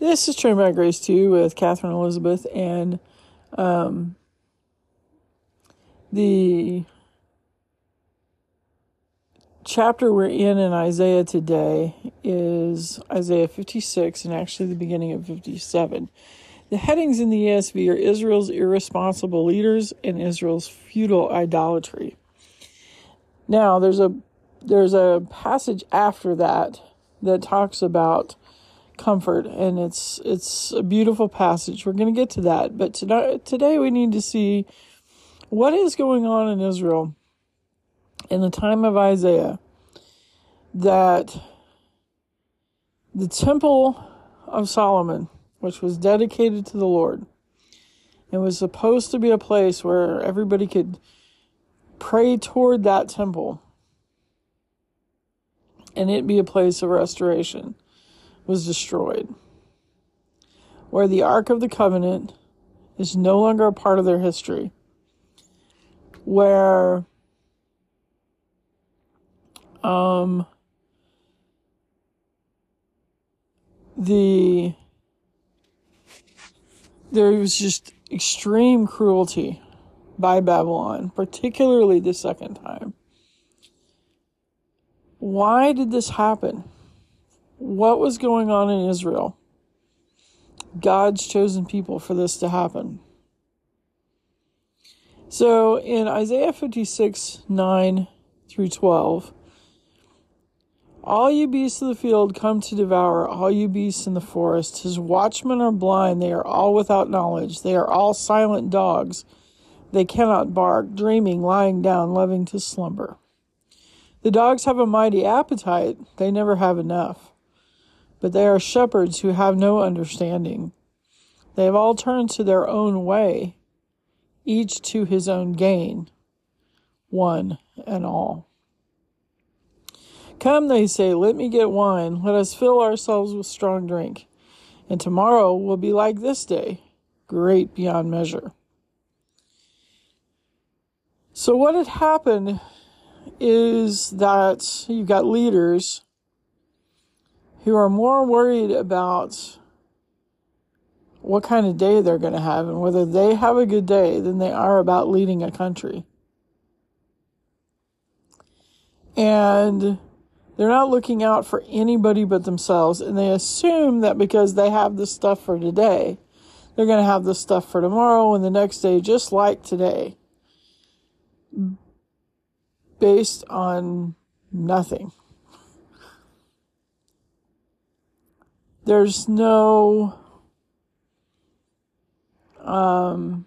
This is Trained by Grace 2 with Katherine Elizabeth, and um, the chapter we're in in Isaiah today is Isaiah 56 and actually the beginning of 57. The headings in the ESV are Israel's irresponsible leaders and Israel's futile idolatry. Now, there's a there's a passage after that that talks about comfort and it's it's a beautiful passage. We're going to get to that but today, today we need to see what is going on in Israel in the time of Isaiah that the temple of Solomon which was dedicated to the Lord and was supposed to be a place where everybody could pray toward that temple and it be a place of restoration was destroyed, where the Ark of the Covenant is no longer a part of their history, where um, the there was just extreme cruelty by Babylon, particularly the second time. Why did this happen? What was going on in Israel. God's chosen people for this to happen. So in Isaiah 56 9 through 12, all you beasts of the field come to devour, all you beasts in the forest. His watchmen are blind, they are all without knowledge, they are all silent dogs. They cannot bark, dreaming, lying down, loving to slumber. The dogs have a mighty appetite, they never have enough but they are shepherds who have no understanding. They have all turned to their own way, each to his own gain, one and all. Come, they say, let me get wine, let us fill ourselves with strong drink, and tomorrow will be like this day, great beyond measure. So, what had happened is that you've got leaders who are more worried about what kind of day they're going to have and whether they have a good day than they are about leading a country. And they're not looking out for anybody but themselves. And they assume that because they have this stuff for today, they're going to have this stuff for tomorrow and the next day, just like today, based on nothing. There's no um,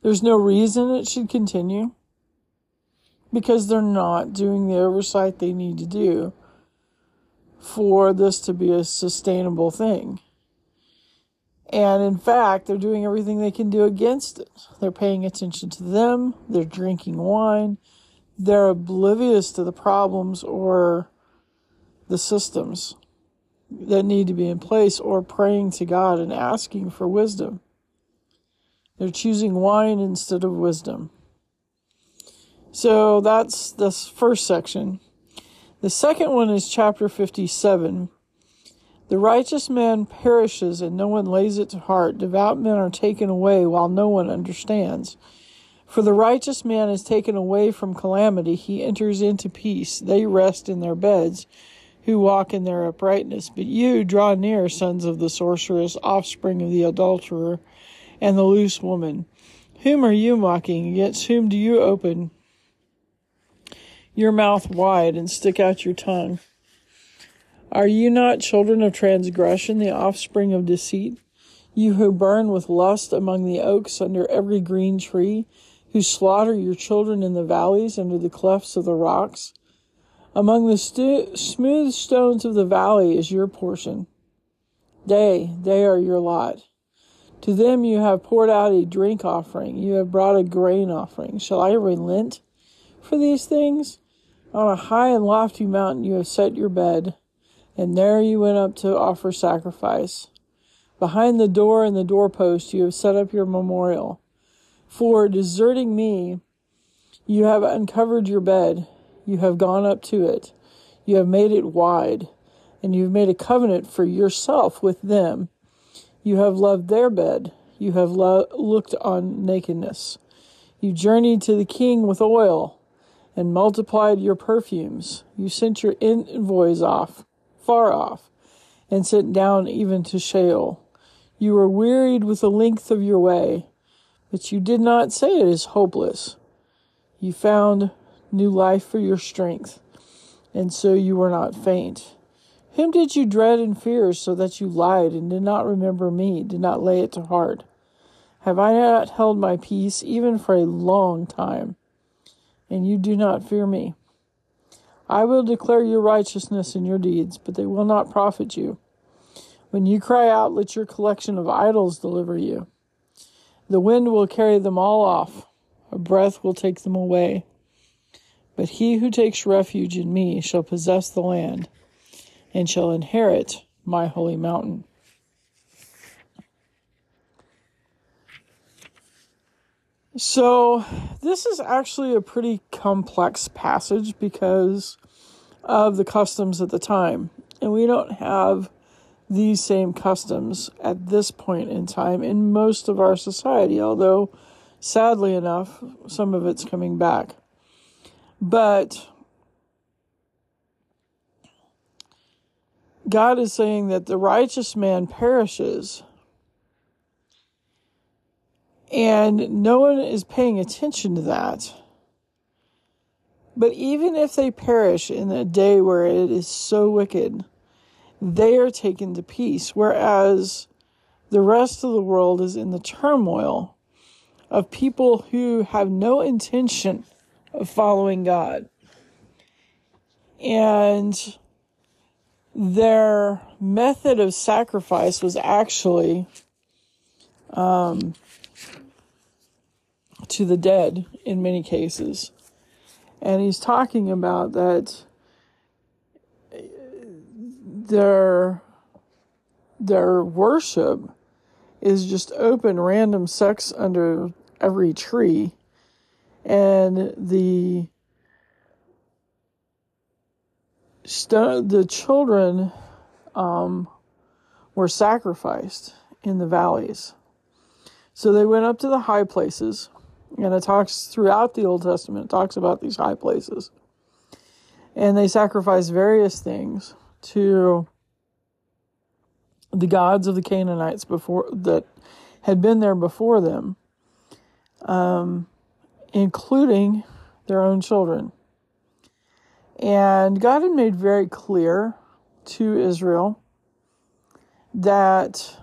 there's no reason it should continue because they're not doing the oversight they need to do for this to be a sustainable thing. And in fact, they're doing everything they can do against it. They're paying attention to them, they're drinking wine, they're oblivious to the problems or the systems that need to be in place or praying to God and asking for wisdom. They're choosing wine instead of wisdom. So that's the first section. The second one is chapter 57. The righteous man perishes and no one lays it to heart. Devout men are taken away while no one understands. For the righteous man is taken away from calamity. He enters into peace. They rest in their beds who walk in their uprightness. But you draw near, sons of the sorceress, offspring of the adulterer, and the loose woman. Whom are you mocking? Against whom do you open your mouth wide and stick out your tongue? Are you not children of transgression, the offspring of deceit? You who burn with lust among the oaks under every green tree, who slaughter your children in the valleys under the clefts of the rocks? Among the stu- smooth stones of the valley is your portion. They, they are your lot. To them you have poured out a drink offering. You have brought a grain offering. Shall I relent for these things? On a high and lofty mountain you have set your bed, and there you went up to offer sacrifice. Behind the door and the doorpost you have set up your memorial. For deserting me, you have uncovered your bed you have gone up to it. You have made it wide. and you've made a covenant for yourself with them. You have loved their bed. You have lo- looked on nakedness. You journeyed to the king with oil and multiplied your perfumes. You sent your envoys off, far off, and sent down even to Sheol. You were wearied with the length of your way, but you did not say it is hopeless. You found new life for your strength, and so you were not faint. Whom did you dread and fear so that you lied and did not remember me, did not lay it to heart? Have I not held my peace even for a long time? And you do not fear me. I will declare your righteousness and your deeds, but they will not profit you. When you cry out, let your collection of idols deliver you. The wind will carry them all off, a breath will take them away. But he who takes refuge in me shall possess the land and shall inherit my holy mountain. So, this is actually a pretty complex passage because of the customs at the time. And we don't have these same customs at this point in time in most of our society, although sadly enough, some of it's coming back. But God is saying that the righteous man perishes and no one is paying attention to that. But even if they perish in a day where it is so wicked, they are taken to peace, whereas the rest of the world is in the turmoil of people who have no intention of following God. And their method of sacrifice was actually um, to the dead in many cases. And he's talking about that their their worship is just open random sex under every tree and the the children um, were sacrificed in the valleys so they went up to the high places and it talks throughout the Old Testament, it talks about these high places. And they sacrificed various things to the gods of the Canaanites before that had been there before them, um, including their own children. And God had made very clear to Israel that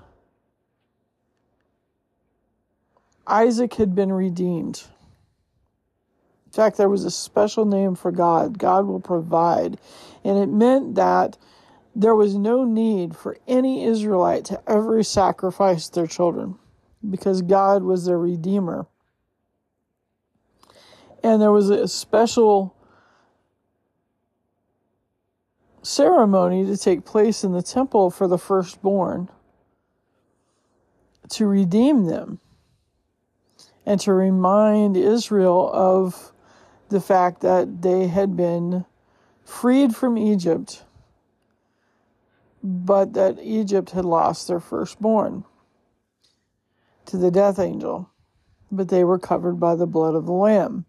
Isaac had been redeemed. In fact, there was a special name for God. God will provide. And it meant that there was no need for any Israelite to ever sacrifice their children because God was their Redeemer. And there was a special ceremony to take place in the temple for the firstborn to redeem them and to remind Israel of the fact that they had been freed from Egypt, but that Egypt had lost their firstborn to the death angel, but they were covered by the blood of the Lamb.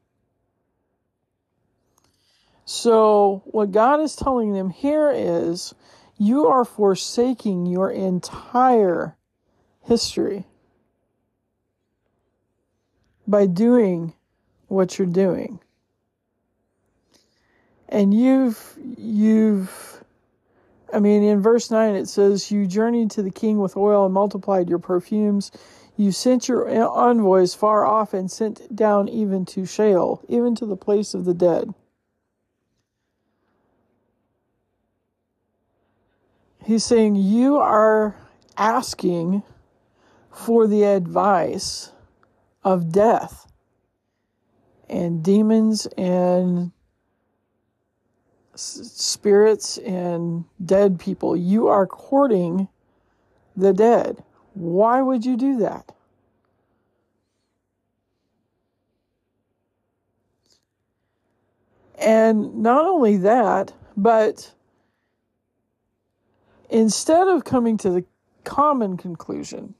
So, what God is telling them here is you are forsaking your entire history by doing what you're doing. And you've, you've, I mean, in verse 9 it says, You journeyed to the king with oil and multiplied your perfumes. You sent your envoys far off and sent down even to Sheol, even to the place of the dead. He's saying, You are asking for the advice of death and demons and spirits and dead people. You are courting the dead. Why would you do that? And not only that, but instead of coming to the common conclusion,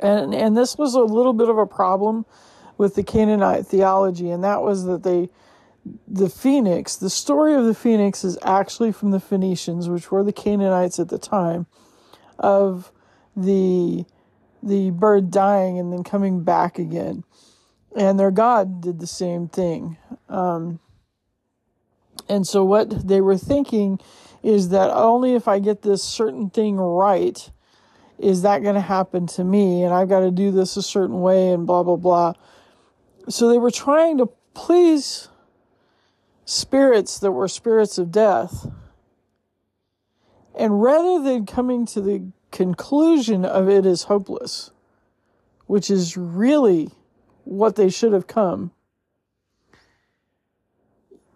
and and this was a little bit of a problem with the Canaanite theology, and that was that they the phoenix, the story of the phoenix is actually from the Phoenicians, which were the Canaanites at the time, of the the bird dying and then coming back again. And their God did the same thing. Um, and so what they were thinking is that only if I get this certain thing right is that going to happen to me and I've got to do this a certain way and blah blah blah. So they were trying to please spirits that were spirits of death. And rather than coming to the conclusion of it is hopeless, which is really what they should have come,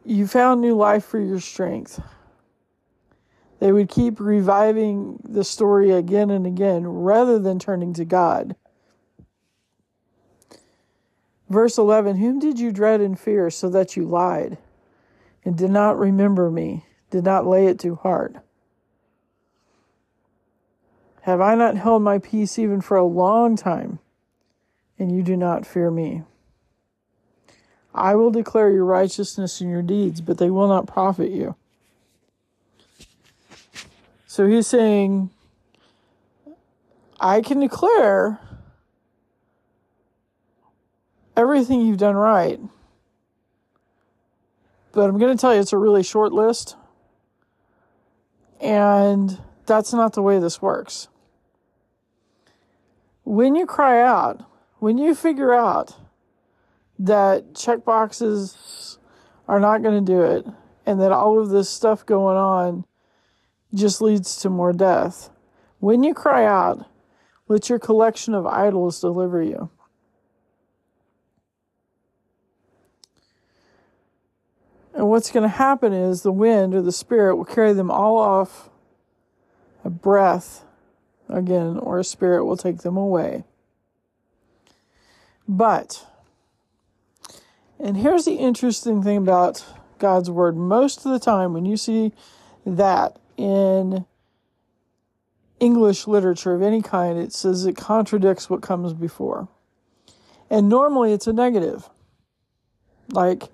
you found new life for your strength. They would keep reviving the story again and again rather than turning to God. Verse 11 Whom did you dread and fear so that you lied? and did not remember me, did not lay it to heart. Have I not held my peace even for a long time, and you do not fear me? I will declare your righteousness and your deeds, but they will not profit you. So he's saying, I can declare everything you've done right but I'm going to tell you, it's a really short list. And that's not the way this works. When you cry out, when you figure out that check boxes are not going to do it, and that all of this stuff going on just leads to more death, when you cry out, let your collection of idols deliver you. And what's going to happen is the wind or the spirit will carry them all off. A breath, again, or a spirit will take them away. But, and here's the interesting thing about God's word most of the time when you see that in English literature of any kind, it says it contradicts what comes before. And normally it's a negative. Like,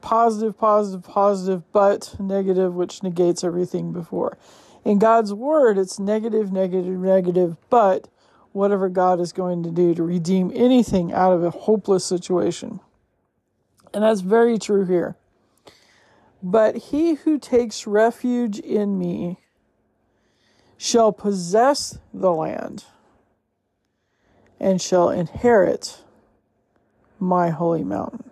positive, positive, positive, but negative, which negates everything before. In God's word, it's negative, negative, negative, but whatever God is going to do to redeem anything out of a hopeless situation. And that's very true here. But he who takes refuge in me shall possess the land and shall inherit my holy mountain.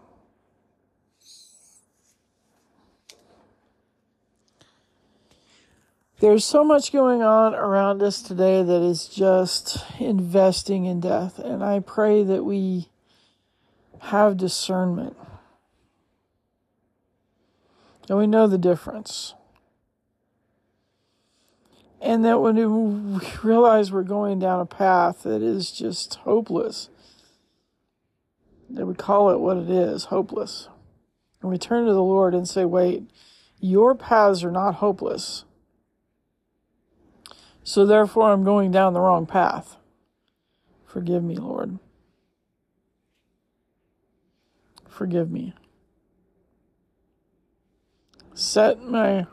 There's so much going on around us today that is just investing in death. And I pray that we have discernment. And we know the difference. And that when we realize we're going down a path that is just hopeless, that we call it what it is hopeless. And we turn to the Lord and say, wait, your paths are not hopeless so therefore, I'm going down the wrong path. Forgive me, Lord. Forgive me. Set my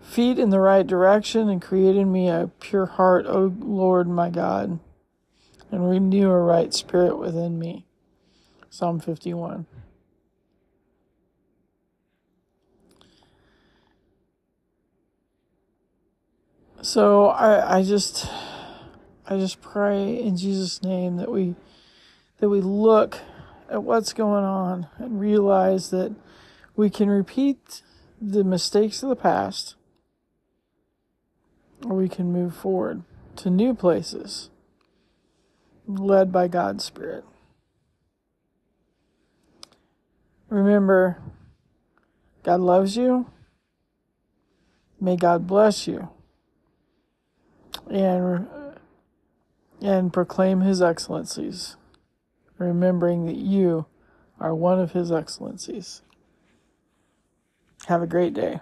feet in the right direction and create in me a pure heart, O Lord my God, and renew a right spirit within me. Psalm 51. So I, I just I just pray in Jesus' name that we that we look at what's going on and realize that we can repeat the mistakes of the past or we can move forward to new places led by God's Spirit. Remember, God loves you. May God bless you and and proclaim his excellencies, remembering that you are one of his excellencies. Have a great day.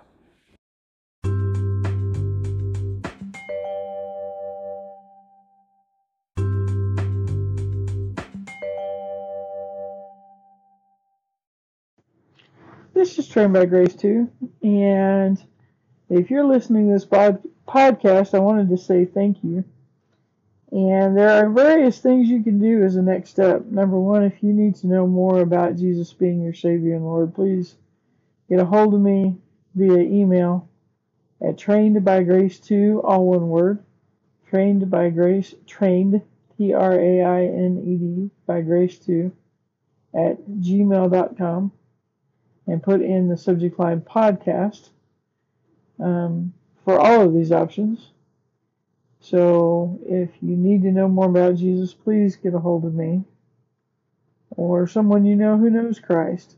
This is Train by Grace 2, and if you're listening to this pod- podcast, I wanted to say thank you. And there are various things you can do as a next step. Number one, if you need to know more about Jesus being your Savior and Lord, please get a hold of me via email at trained by grace 2, all one word, trained by grace, trained, T R A I N E D, by grace 2, at gmail.com, and put in the subject line podcast um, for all of these options. So if you need to know more about Jesus, please get a hold of me or someone you know who knows Christ.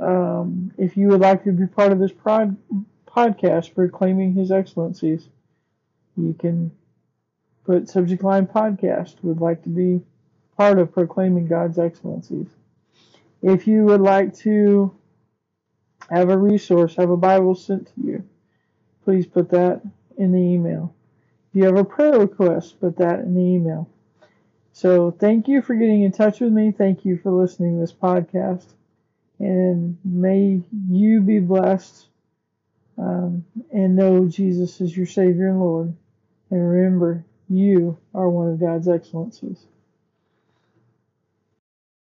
Um, if you would like to be part of this prod, podcast proclaiming his excellencies, you can put subject line podcast would like to be part of proclaiming God's excellencies. If you would like to have a resource, have a Bible sent to you, please put that in the email. If you have a prayer request, put that in the email. So thank you for getting in touch with me. Thank you for listening to this podcast. And may you be blessed um, and know Jesus is your Savior and Lord. And remember, you are one of God's excellencies.